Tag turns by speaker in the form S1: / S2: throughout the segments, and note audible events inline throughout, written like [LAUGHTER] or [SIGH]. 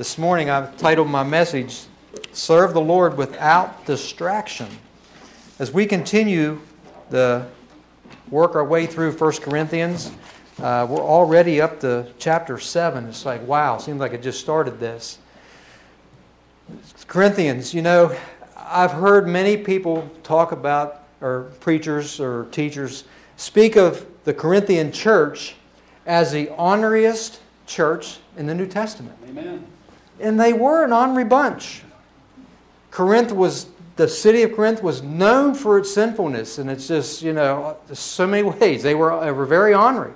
S1: This morning I've titled my message, Serve the Lord Without Distraction. As we continue the work our way through 1 Corinthians, uh, we're already up to chapter 7. It's like, wow, seems like I just started this. Corinthians, you know, I've heard many people talk about, or preachers or teachers, speak of the Corinthian church as the honoriest church in the New Testament.
S2: Amen.
S1: And they were an honorary bunch. Corinth was, the city of Corinth was known for its sinfulness, and it's just, you know, so many ways. They were, they were very honorary.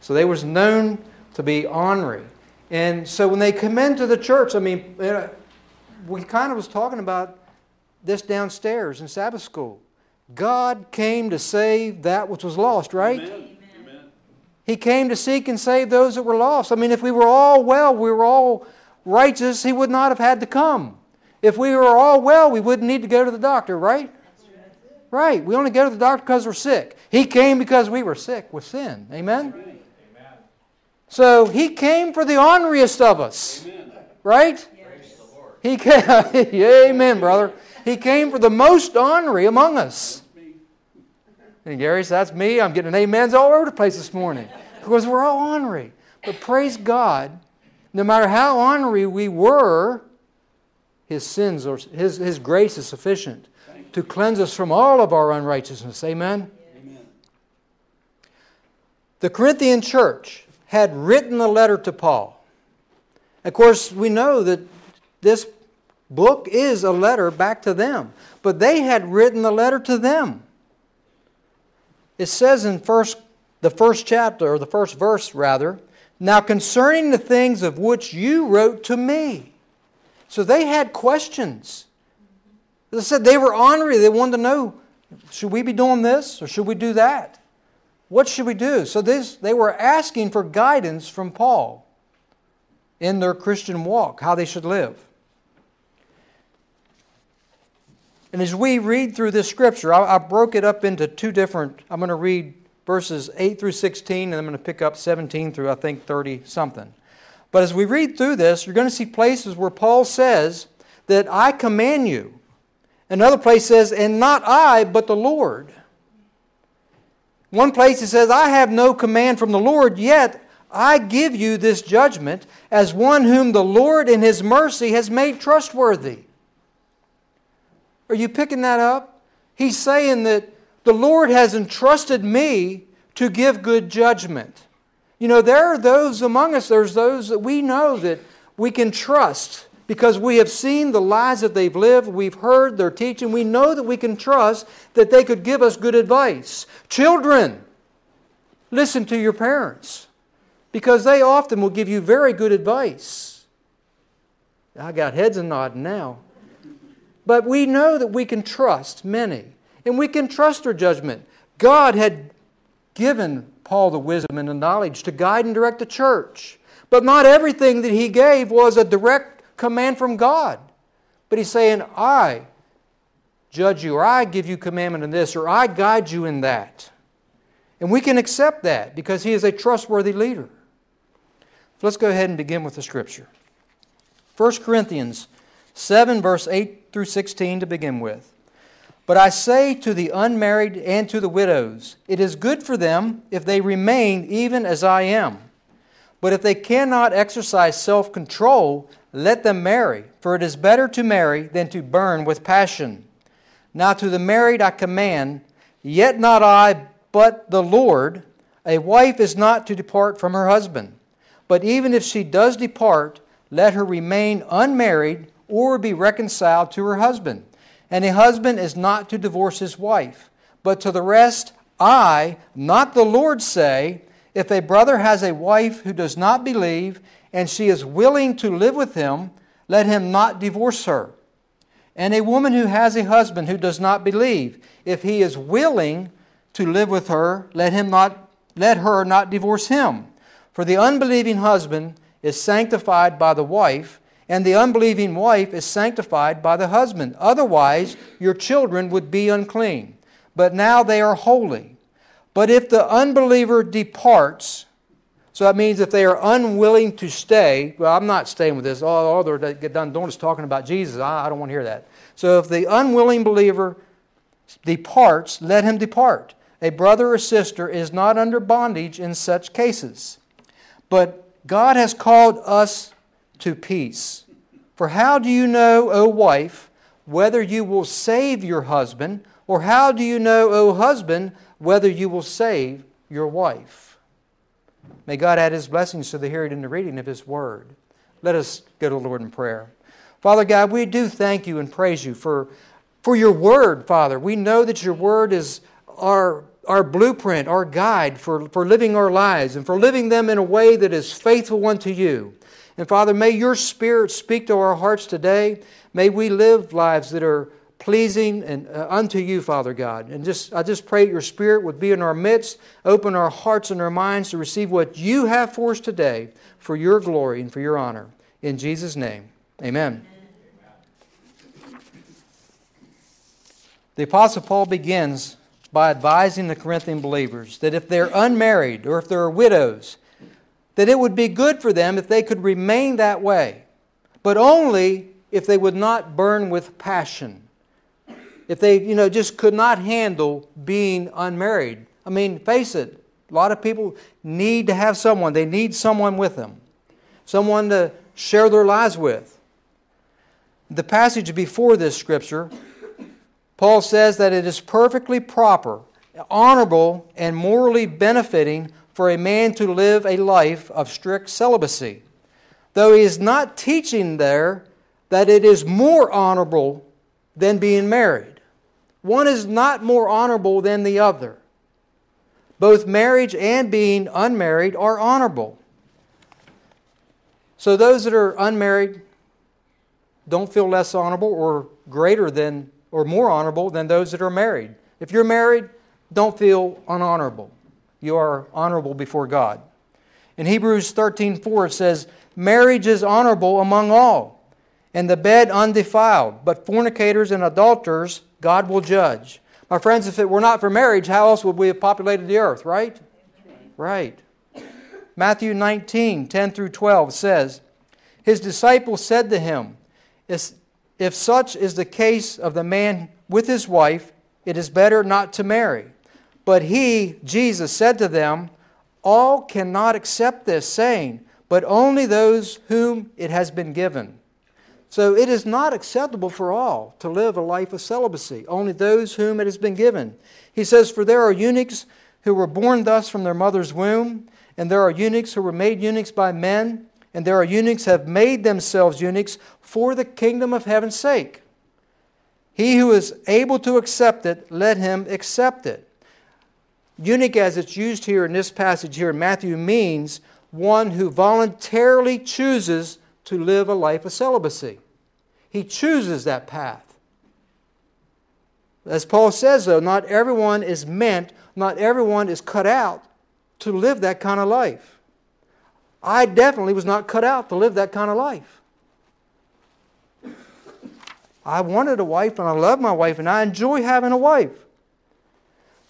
S1: So they was known to be honorary. And so when they come into the church, I mean, we kind of was talking about this downstairs in Sabbath school. God came to save that which was lost, right?
S2: Amen.
S1: He came to seek and save those that were lost. I mean, if we were all well, we were all righteous, He would not have had to come. If we were all well, we wouldn't need to go to the doctor, right? Right. We only go to the doctor because we're sick. He came because we were sick with sin. Amen?
S2: Amen.
S1: So He came for the honoriest of us,
S2: Amen.
S1: right? He came, [LAUGHS] amen, brother. He came for the most honorary among us. And Gary says, That's me. I'm getting amens all over the place this morning because we're all honorary. But praise God, no matter how honorary we were, His sins or His, His grace is sufficient to cleanse us from all of our unrighteousness. Amen?
S2: Amen.
S1: The Corinthian church had written a letter to Paul. Of course, we know that this book is a letter back to them, but they had written a letter to them. It says in first, the first chapter, or the first verse rather, now concerning the things of which you wrote to me. So they had questions. They said they were honorary. They wanted to know should we be doing this or should we do that? What should we do? So this, they were asking for guidance from Paul in their Christian walk, how they should live. And as we read through this scripture, I, I broke it up into two different, I'm going to read verses 8 through 16, and I'm going to pick up 17 through, I think, 30 something. But as we read through this, you're going to see places where Paul says that I command you. Another place says, and not I, but the Lord. One place it says, I have no command from the Lord, yet I give you this judgment as one whom the Lord in his mercy has made trustworthy. Are you picking that up? He's saying that the Lord has entrusted me to give good judgment. You know, there are those among us, there's those that we know that we can trust because we have seen the lives that they've lived, we've heard their teaching, we know that we can trust that they could give us good advice. Children, listen to your parents because they often will give you very good advice. I got heads nodding now. But we know that we can trust many, and we can trust their judgment. God had given Paul the wisdom and the knowledge to guide and direct the church. But not everything that he gave was a direct command from God. But he's saying, I judge you, or I give you commandment in this, or I guide you in that. And we can accept that because he is a trustworthy leader. So let's go ahead and begin with the scripture. 1 Corinthians 7, verse 8 through 16 to begin with. But I say to the unmarried and to the widows, it is good for them if they remain even as I am. But if they cannot exercise self control, let them marry, for it is better to marry than to burn with passion. Now to the married I command, yet not I, but the Lord, a wife is not to depart from her husband. But even if she does depart, let her remain unmarried or be reconciled to her husband. And a husband is not to divorce his wife. But to the rest, I, not the Lord, say, if a brother has a wife who does not believe, and she is willing to live with him, let him not divorce her. And a woman who has a husband who does not believe, if he is willing to live with her, let him not let her not divorce him. For the unbelieving husband is sanctified by the wife, and the unbelieving wife is sanctified by the husband. Otherwise, your children would be unclean. But now they are holy. But if the unbeliever departs, So that means if they are unwilling to stay, well, I'm not staying with this. All, all they're get done doing is talking about Jesus. I, I don't want to hear that. So if the unwilling believer departs, let him depart. A brother or sister is not under bondage in such cases. But God has called us to peace. For how do you know, O wife, whether you will save your husband, or how do you know, O husband, whether you will save your wife? May God add his blessings to the hearing and the reading of his word. Let us go to the Lord in prayer. Father God, we do thank you and praise you for, for your word, Father. We know that your word is our, our blueprint, our guide for, for living our lives and for living them in a way that is faithful unto you. And Father, may your Spirit speak to our hearts today. May we live lives that are pleasing and uh, unto you, Father God. And just I just pray your Spirit would be in our midst, open our hearts and our minds to receive what you have for us today for your glory and for your honor. In Jesus' name, amen. The Apostle Paul begins by advising the Corinthian believers that if they're unmarried or if they're widows, that it would be good for them if they could remain that way, but only if they would not burn with passion. If they, you know, just could not handle being unmarried. I mean, face it, a lot of people need to have someone. They need someone with them, someone to share their lives with. The passage before this scripture, Paul says that it is perfectly proper, honorable, and morally benefiting for a man to live a life of strict celibacy, though he is not teaching there that it is more honorable than being married. One is not more honorable than the other. Both marriage and being unmarried are honorable. So those that are unmarried don't feel less honorable or greater than or more honorable than those that are married. If you're married, don't feel unhonorable you are honorable before God. In Hebrews 13:4 it says, "Marriage is honorable among all, and the bed undefiled, but fornicators and adulterers God will judge." My friends, if it were not for marriage, how else would we have populated the earth, right? Right. Matthew 19, 10 through 12 says, His disciples said to him, If such is the case of the man with his wife, it is better not to marry. But he, Jesus, said to them, All cannot accept this, saying, but only those whom it has been given. So it is not acceptable for all to live a life of celibacy, only those whom it has been given. He says, For there are eunuchs who were born thus from their mother's womb, and there are eunuchs who were made eunuchs by men, and there are eunuchs who have made themselves eunuchs for the kingdom of heaven's sake. He who is able to accept it, let him accept it. Eunuch, as it's used here in this passage here in Matthew, means one who voluntarily chooses to live a life of celibacy. He chooses that path. As Paul says, though, not everyone is meant, not everyone is cut out to live that kind of life. I definitely was not cut out to live that kind of life. I wanted a wife and I love my wife and I enjoy having a wife.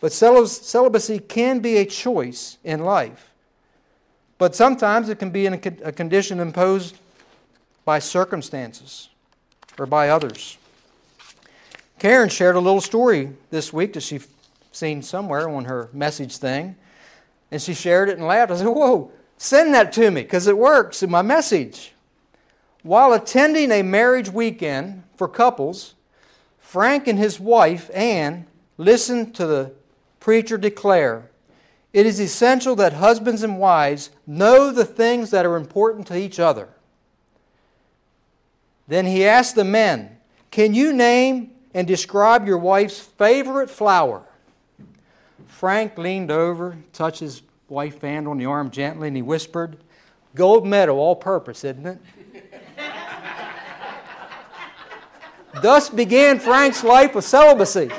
S1: But celibacy can be a choice in life. But sometimes it can be a condition imposed by circumstances or by others. Karen shared a little story this week that she seen somewhere on her message thing, and she shared it and laughed. I said, Whoa, send that to me because it works in my message. While attending a marriage weekend for couples, Frank and his wife, Anne, listened to the preacher declare it is essential that husbands and wives know the things that are important to each other. Then he asked the men, Can you name and describe your wife's favorite flower? Frank leaned over, touched his wife's hand on the arm gently, and he whispered, Gold medal, all purpose, isn't it? [LAUGHS] Thus began Frank's life of celibacy.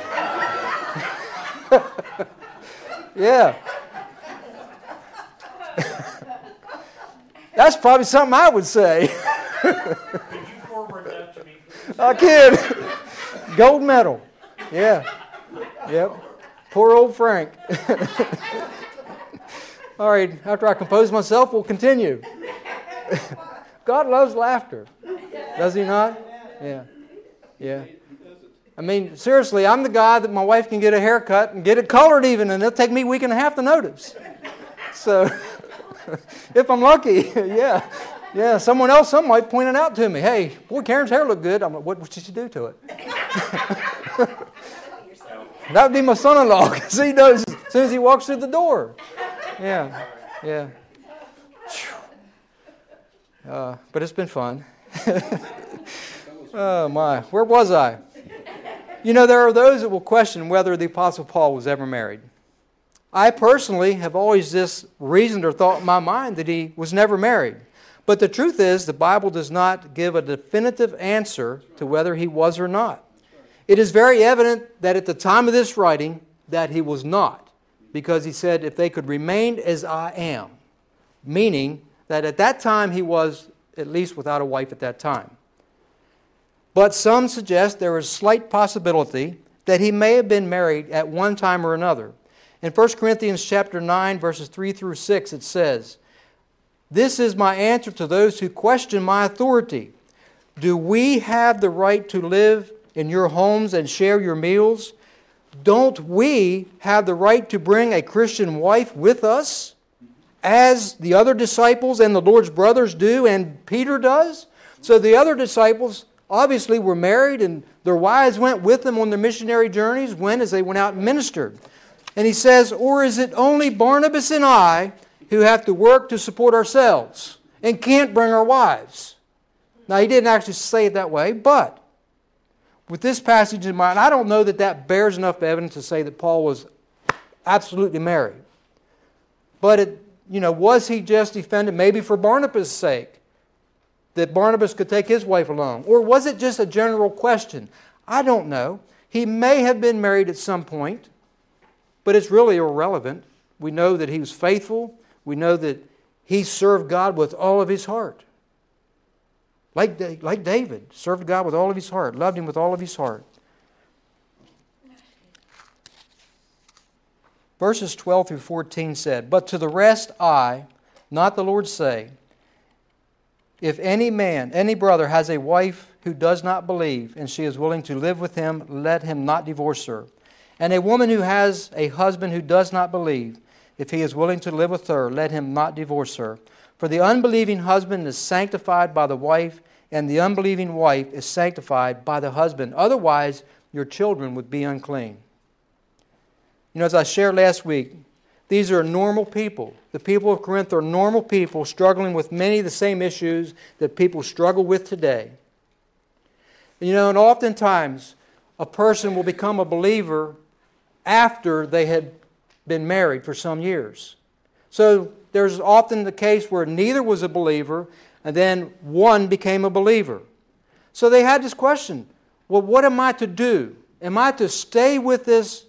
S1: [LAUGHS] yeah. That's probably something I would say. I kid. Gold medal. Yeah. Yep. Poor old Frank. [LAUGHS] All right, after I compose myself, we'll continue. [LAUGHS] God loves laughter. Does he not? Yeah. Yeah. I mean, seriously, I'm the guy that my wife can get a haircut and get it colored even, and it'll take me a week and a half to notice. So, [LAUGHS] if I'm lucky, [LAUGHS] yeah. Yeah, someone else, some might point it out to me. Hey, boy, Karen's hair looked good. I'm like, what, what did she do to it? [LAUGHS] that would be my son-in-law because he knows as soon as he walks through the door. Yeah, yeah. Uh, but it's been fun. oh my, where was I? You know, there are those that will question whether the Apostle Paul was ever married. I personally have always just reasoned or thought in my mind that he was never married. But the truth is, the Bible does not give a definitive answer to whether he was or not. It is very evident that at the time of this writing that he was not, because he said, if they could remain as I am, meaning that at that time he was at least without a wife at that time. But some suggest there is a slight possibility that he may have been married at one time or another. In 1 Corinthians chapter 9 verses 3 through 6 it says, "This is my answer to those who question my authority. Do we have the right to live in your homes and share your meals? Don't we have the right to bring a Christian wife with us, as the other disciples and the Lord's brothers do, and Peter does? So the other disciples obviously were married, and their wives went with them on their missionary journeys when, as they went out and ministered. And he says, Or is it only Barnabas and I who have to work to support ourselves and can't bring our wives? Now, he didn't actually say it that way, but with this passage in mind, I don't know that that bears enough evidence to say that Paul was absolutely married. But it, you know, was he just defended maybe for Barnabas' sake that Barnabas could take his wife along? Or was it just a general question? I don't know. He may have been married at some point, but it's really irrelevant. We know that he was faithful. We know that he served God with all of his heart. Like, like David, served God with all of his heart, loved him with all of his heart. Verses 12 through 14 said, But to the rest I, not the Lord, say, If any man, any brother has a wife who does not believe, and she is willing to live with him, let him not divorce her. And a woman who has a husband who does not believe, if he is willing to live with her, let him not divorce her. For the unbelieving husband is sanctified by the wife, and the unbelieving wife is sanctified by the husband. Otherwise, your children would be unclean. You know, as I shared last week, these are normal people. The people of Corinth are normal people struggling with many of the same issues that people struggle with today. You know, and oftentimes a person will become a believer after they had been married for some years. So there's often the case where neither was a believer and then one became a believer. So they had this question well, what am I to do? Am I to stay with this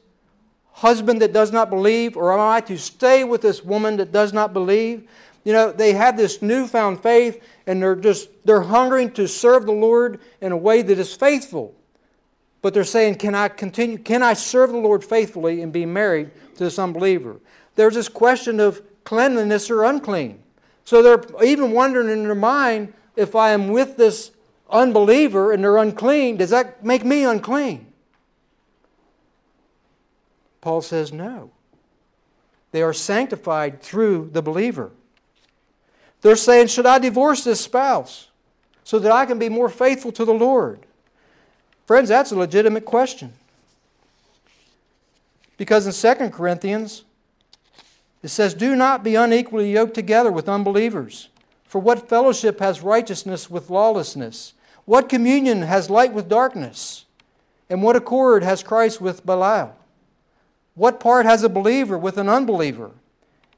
S1: husband that does not believe, or am I to stay with this woman that does not believe? You know, they have this newfound faith and they're just they're hungering to serve the Lord in a way that is faithful. But they're saying, Can I continue? Can I serve the Lord faithfully and be married to this unbeliever? There's this question of cleanliness or unclean. So they're even wondering in their mind if I am with this unbeliever and they're unclean, does that make me unclean? Paul says no. They are sanctified through the believer. They're saying, Should I divorce this spouse so that I can be more faithful to the Lord? Friends, that's a legitimate question. Because in 2 Corinthians it says, Do not be unequally yoked together with unbelievers. For what fellowship has righteousness with lawlessness? What communion has light with darkness? And what accord has Christ with Belial? What part has a believer with an unbeliever?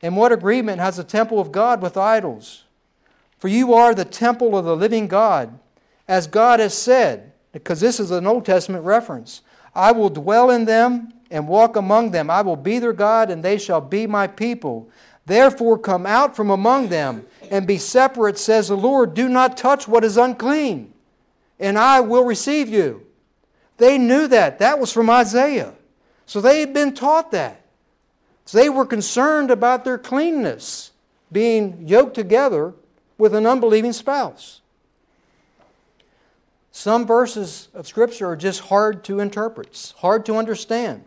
S1: And what agreement has the temple of God with idols? For you are the temple of the living God, as God has said, because this is an Old Testament reference I will dwell in them and walk among them. I will be their God, and they shall be my people. Therefore, come out from among them and be separate, says the Lord. Do not touch what is unclean, and I will receive you. They knew that. That was from Isaiah. So they had been taught that. So they were concerned about their cleanness being yoked together with an unbelieving spouse. Some verses of Scripture are just hard to interpret, hard to understand.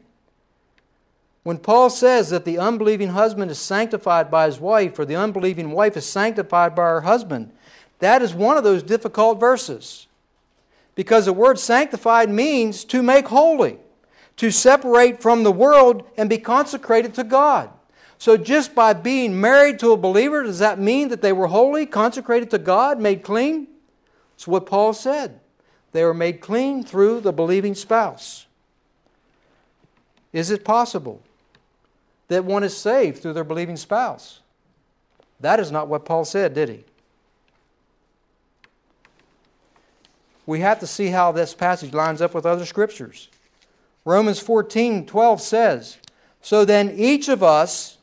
S1: When Paul says that the unbelieving husband is sanctified by his wife, or the unbelieving wife is sanctified by her husband, that is one of those difficult verses. Because the word sanctified means to make holy, to separate from the world and be consecrated to God. So, just by being married to a believer, does that mean that they were holy, consecrated to God, made clean? That's what Paul said. They were made clean through the believing spouse. Is it possible that one is saved through their believing spouse? That is not what Paul said, did he? We have to see how this passage lines up with other scriptures. Romans 14 12 says, So then each of us,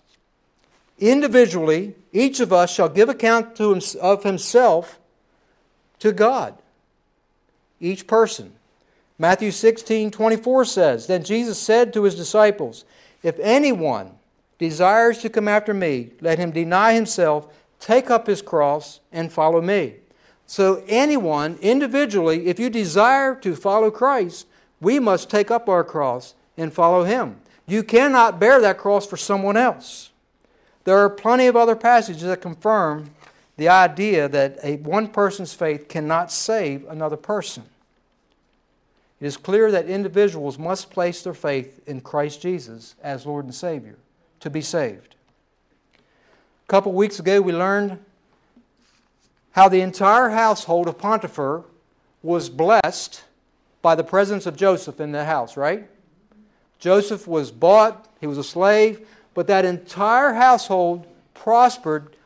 S1: individually, each of us shall give account him, of himself to God each person. Matthew 16, 24 says, Then Jesus said to his disciples, If anyone desires to come after me, let him deny himself, take up his cross, and follow me. So, anyone, individually, if you desire to follow Christ, we must take up our cross and follow him. You cannot bear that cross for someone else. There are plenty of other passages that confirm the idea that a one person's faith cannot save another person. It is clear that individuals must place their faith in Christ Jesus as Lord and Savior to be saved. A couple weeks ago, we learned how the entire household of Potiphar was blessed by the presence of Joseph in the house, right? Joseph was bought, he was a slave, but that entire household prospered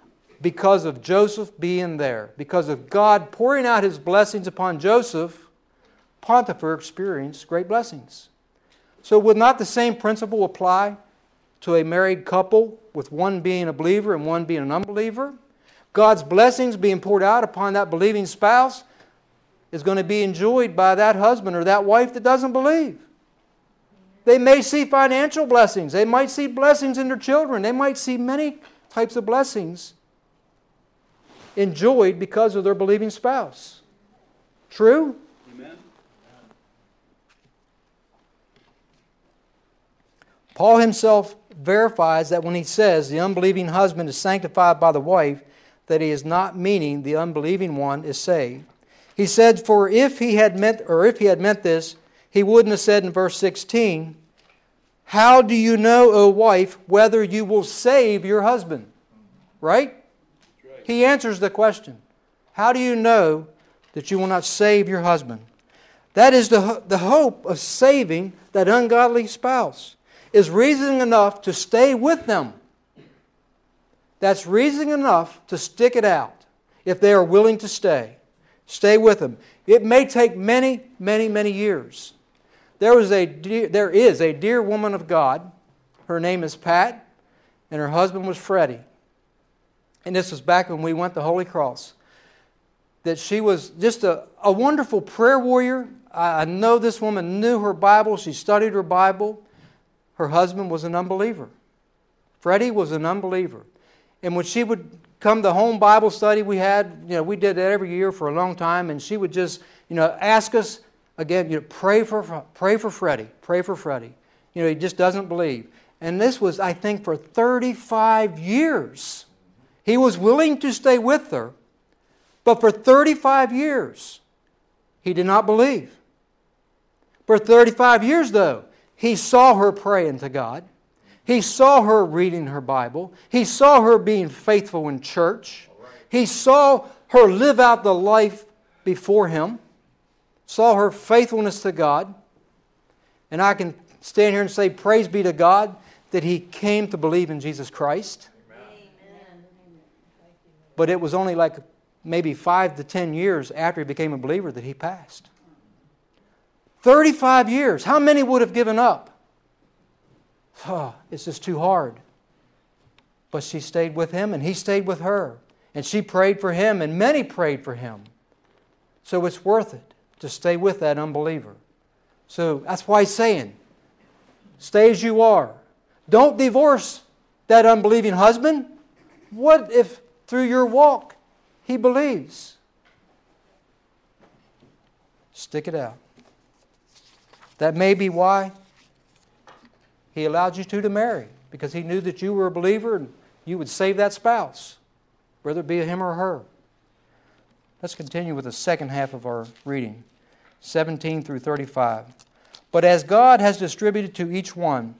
S1: because of Joseph being there, because of God pouring out his blessings upon Joseph. Potiphar experienced great blessings. So, would not the same principle apply to a married couple with one being a believer and one being an unbeliever? God's blessings being poured out upon that believing spouse is going to be enjoyed by that husband or that wife that doesn't believe. They may see financial blessings. They might see blessings in their children. They might see many types of blessings enjoyed because of their believing spouse. True? Amen. Paul himself verifies that when he says the unbelieving husband is sanctified by the wife, that he is not meaning the unbelieving one is saved. He said, For if he had meant or if he had meant this, he wouldn't have said in verse 16, How do you know, O wife, whether you will save your husband? Right? He answers the question How do you know that you will not save your husband? That is the, the hope of saving that ungodly spouse, is reason enough to stay with them. That's reason enough to stick it out if they are willing to stay. Stay with them. It may take many, many, many years. There, was a dear, there is a dear woman of God. Her name is Pat, and her husband was Freddie and this was back when we went to Holy Cross, that she was just a, a wonderful prayer warrior. I, I know this woman knew her Bible, she studied her Bible. Her husband was an unbeliever. Freddie was an unbeliever. And when she would come to home Bible study we had, you know, we did that every year for a long time, and she would just, you know, ask us again, you know, pray for pray for Freddie, pray for Freddie. You know, he just doesn't believe. And this was, I think, for 35 years. He was willing to stay with her, but for 35 years, he did not believe. For 35 years, though, he saw her praying to God. He saw her reading her Bible. He saw her being faithful in church. He saw her live out the life before him, saw her faithfulness to God. And I can stand here and say, Praise be to God that he came to believe in Jesus Christ. But it was only like maybe five to ten years after he became a believer that he passed. 35 years. How many would have given up? Oh, it's just too hard. But she stayed with him and he stayed with her. And she prayed for him and many prayed for him. So it's worth it to stay with that unbeliever. So that's why he's saying, stay as you are. Don't divorce that unbelieving husband. What if through your walk he believes? Stick it out. That may be why he allowed you two to marry, because he knew that you were a believer and you would save that spouse, whether it be him or her. Let's continue with the second half of our reading, 17 through 35. But as God has distributed to each one,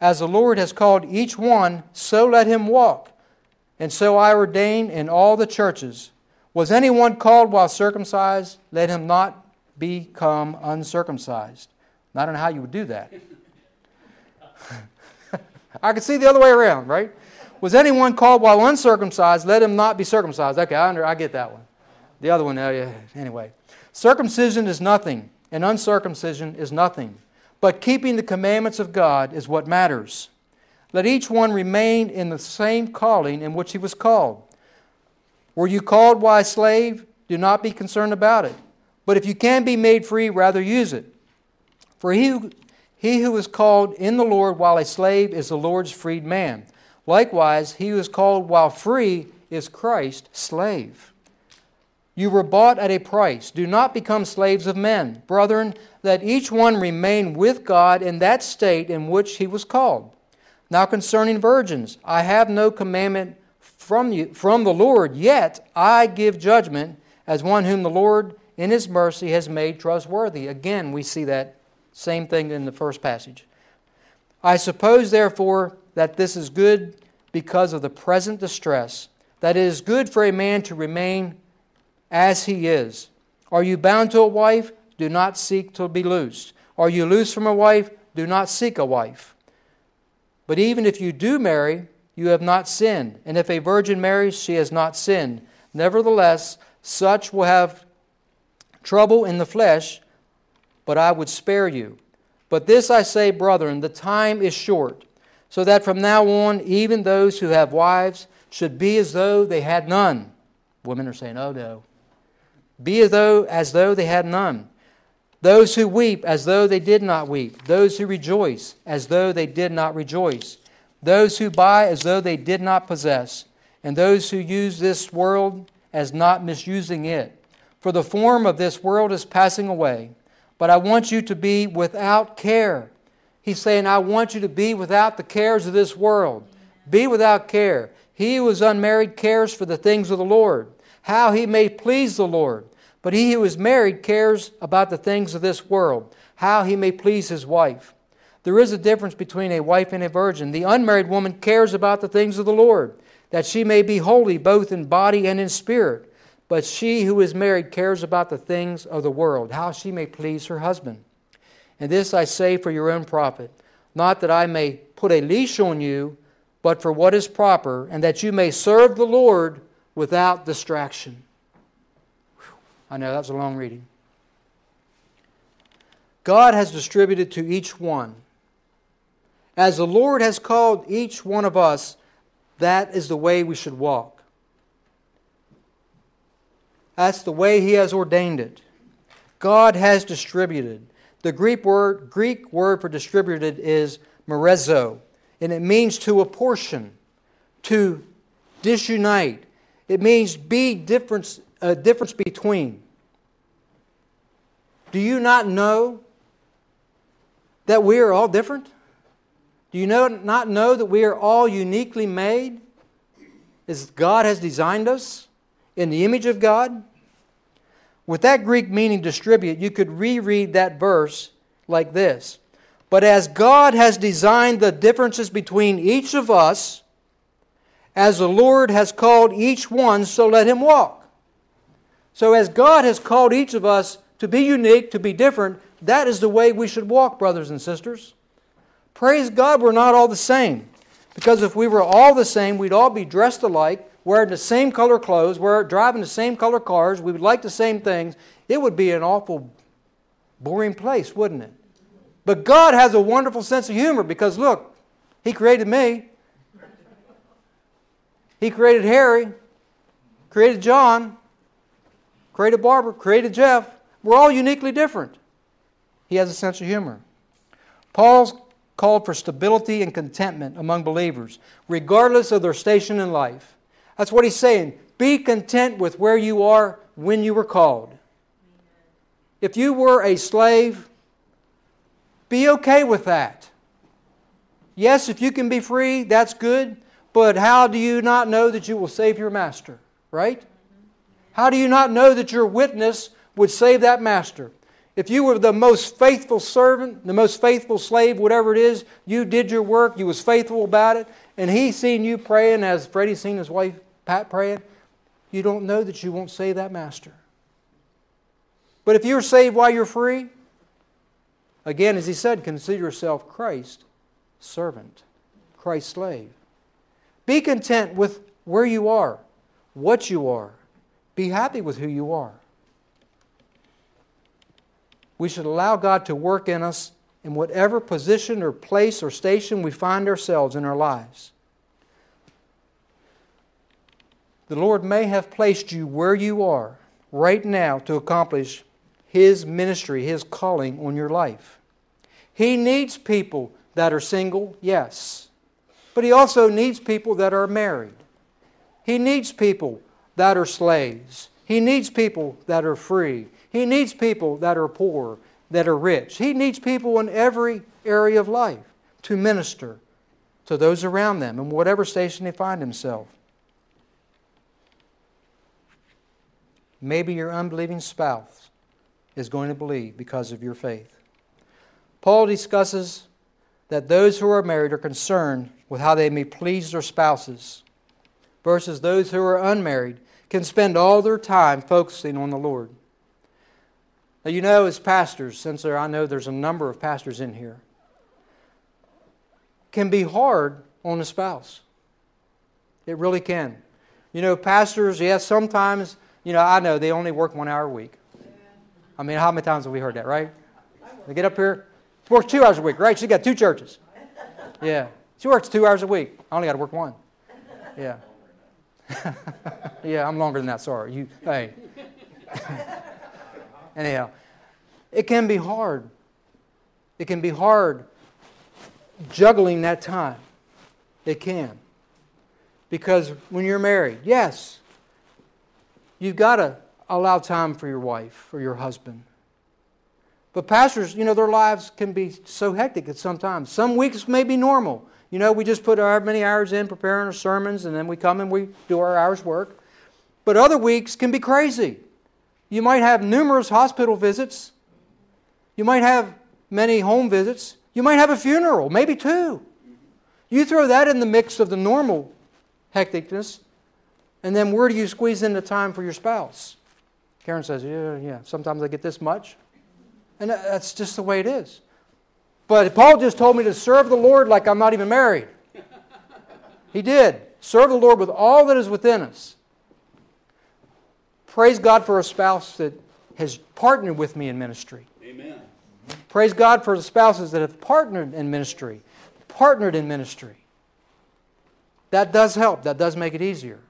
S1: as the Lord has called each one, so let him walk. And so I ordain in all the churches. Was anyone called while circumcised? Let him not become uncircumcised. I don't know how you would do that. I could see the other way around, right? Was anyone called while uncircumcised? Let him not be circumcised. Okay, I, under, I get that one. The other one, uh, anyway. Circumcision is nothing, and uncircumcision is nothing. But keeping the commandments of God is what matters. Let each one remain in the same calling in which he was called. Were you called by a slave? Do not be concerned about it. But if you can be made free, rather use it. For he who, he who is called in the Lord while a slave is the Lord's freed man. Likewise, he who is called while free is Christ's slave. You were bought at a price. Do not become slaves of men. Brethren, let each one remain with God in that state in which he was called. Now concerning virgins, I have no commandment from you from the Lord, yet I give judgment as one whom the Lord in his mercy has made trustworthy. Again, we see that same thing in the first passage. I suppose therefore that this is good because of the present distress, that it is good for a man to remain as he is. Are you bound to a wife? Do not seek to be loosed. Are you loose from a wife? Do not seek a wife. But even if you do marry, you have not sinned. And if a virgin marries, she has not sinned. Nevertheless, such will have trouble in the flesh, but I would spare you. But this I say, brethren, the time is short, so that from now on, even those who have wives should be as though they had none. Women are saying, oh no. Be as though, as though they had none. Those who weep as though they did not weep. Those who rejoice as though they did not rejoice. Those who buy as though they did not possess. And those who use this world as not misusing it. For the form of this world is passing away. But I want you to be without care. He's saying, I want you to be without the cares of this world. Be without care. He who is unmarried cares for the things of the Lord how he may please the Lord. But he who is married cares about the things of this world, how he may please his wife. There is a difference between a wife and a virgin. The unmarried woman cares about the things of the Lord, that she may be holy both in body and in spirit. But she who is married cares about the things of the world, how she may please her husband. And this I say for your own profit, not that I may put a leash on you, but for what is proper, and that you may serve the Lord without distraction. I know that's a long reading. God has distributed to each one. As the Lord has called each one of us, that is the way we should walk. That's the way He has ordained it. God has distributed. The Greek word, Greek word for distributed is merizo, and it means to apportion, to disunite, it means be difference, a difference between. Do you not know that we are all different? Do you know, not know that we are all uniquely made as God has designed us in the image of God? With that Greek meaning distribute, you could reread that verse like this But as God has designed the differences between each of us, as the Lord has called each one, so let him walk. So, as God has called each of us to be unique, to be different, that is the way we should walk, brothers and sisters. Praise God, we're not all the same. Because if we were all the same, we'd all be dressed alike, wearing the same color clothes, we're driving the same color cars, we would like the same things. It would be an awful boring place, wouldn't it? But God has a wonderful sense of humor because look, He created me. He created Harry, created John, created Barbara, created Jeff. We're all uniquely different. He has a sense of humor. Paul's called for stability and contentment among believers, regardless of their station in life. That's what he's saying. Be content with where you are when you were called. If you were a slave, be okay with that. Yes, if you can be free, that's good, but how do you not know that you will save your master, right? How do you not know that your witness would save that master? If you were the most faithful servant, the most faithful slave, whatever it is, you did your work, you was faithful about it, and he seen you praying as Freddie seen his wife Pat praying, you don't know that you won't save that master. But if you're saved while you're free, again, as he said, consider yourself Christ servant, Christ slave. Be content with where you are, what you are. Be happy with who you are. We should allow God to work in us in whatever position or place or station we find ourselves in our lives. The Lord may have placed you where you are right now to accomplish His ministry, His calling on your life. He needs people that are single, yes, but He also needs people that are married. He needs people that are slaves. He needs people that are free. He needs people that are poor, that are rich. He needs people in every area of life to minister to those around them in whatever station they find themselves. Maybe your unbelieving spouse is going to believe because of your faith. Paul discusses that those who are married are concerned with how they may please their spouses, versus those who are unmarried can spend all their time focusing on the Lord. Now, you know, as pastors, since there, I know there's a number of pastors in here, can be hard on a spouse. It really can. You know, pastors, yes, sometimes, you know, I know they only work one hour a week. I mean, how many times have we heard that, right? They get up here, she works two hours a week, right? She's got two churches. Yeah. She works two hours a week. I only got to work one. Yeah. [LAUGHS] yeah, I'm longer than that. Sorry. You, hey. [LAUGHS] Anyhow, it can be hard. It can be hard juggling that time. It can. Because when you're married, yes, you've got to allow time for your wife or your husband. But pastors, you know, their lives can be so hectic at some times. Some weeks may be normal. You know, we just put our many hours in preparing our sermons and then we come and we do our hours work. But other weeks can be crazy. You might have numerous hospital visits. You might have many home visits. You might have a funeral, maybe two. You throw that in the mix of the normal hecticness, and then where do you squeeze in the time for your spouse? Karen says, Yeah, yeah, sometimes I get this much. And that's just the way it is. But Paul just told me to serve the Lord like I'm not even married. He did. Serve the Lord with all that is within us. Praise God for a spouse that has partnered with me in ministry.
S2: Amen.
S1: Praise God for the spouses that have partnered in ministry. Partnered in ministry. That does help. That does make it easier.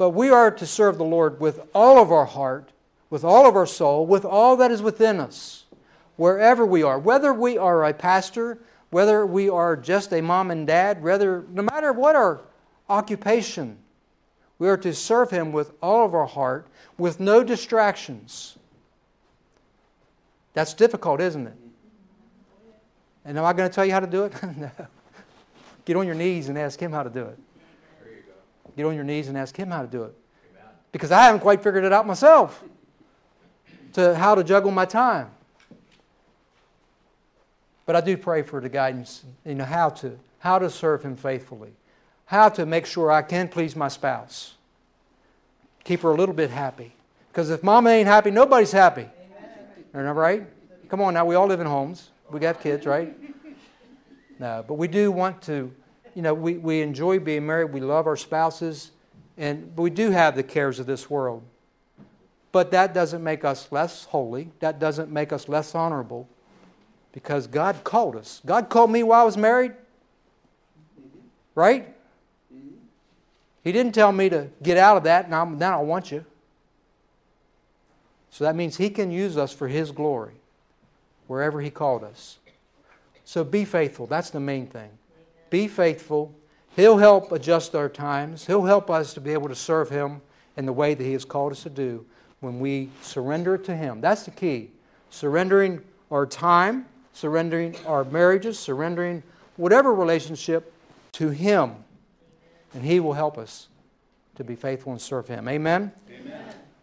S1: But we are to serve the Lord with all of our heart, with all of our soul, with all that is within us wherever we are, whether we are a pastor, whether we are just a mom and dad, whether no matter what our occupation, we are to serve Him with all of our heart, with no distractions. That's difficult, isn't it? And am I going to tell you how to do it? [LAUGHS] no. Get on your knees and ask Him how to do it. Get on your knees and ask Him how to do it. Because I haven't quite figured it out myself to how to juggle my time. But I do pray for the guidance, you know, how to, how to serve Him faithfully, how to make sure I can please my spouse, keep her a little bit happy. Because if mama ain't happy, nobody's happy. Amen. Right? Come on now, we all live in homes. We got kids, right? No, but we do want to, you know, we, we enjoy being married. We love our spouses. And we do have the cares of this world. But that doesn't make us less holy. That doesn't make us less honorable because God called us. God called me while I was married. Right? He didn't tell me to get out of that, now, now I want you. So that means He can use us for His glory wherever He called us. So be faithful. That's the main thing. Be faithful. He'll help adjust our times. He'll help us to be able to serve Him in the way that He has called us to do when we surrender to Him. That's the key. Surrendering our time, surrendering our marriages, surrendering whatever relationship to Him. And He will help us to be faithful and serve Him. Amen?
S2: Amen.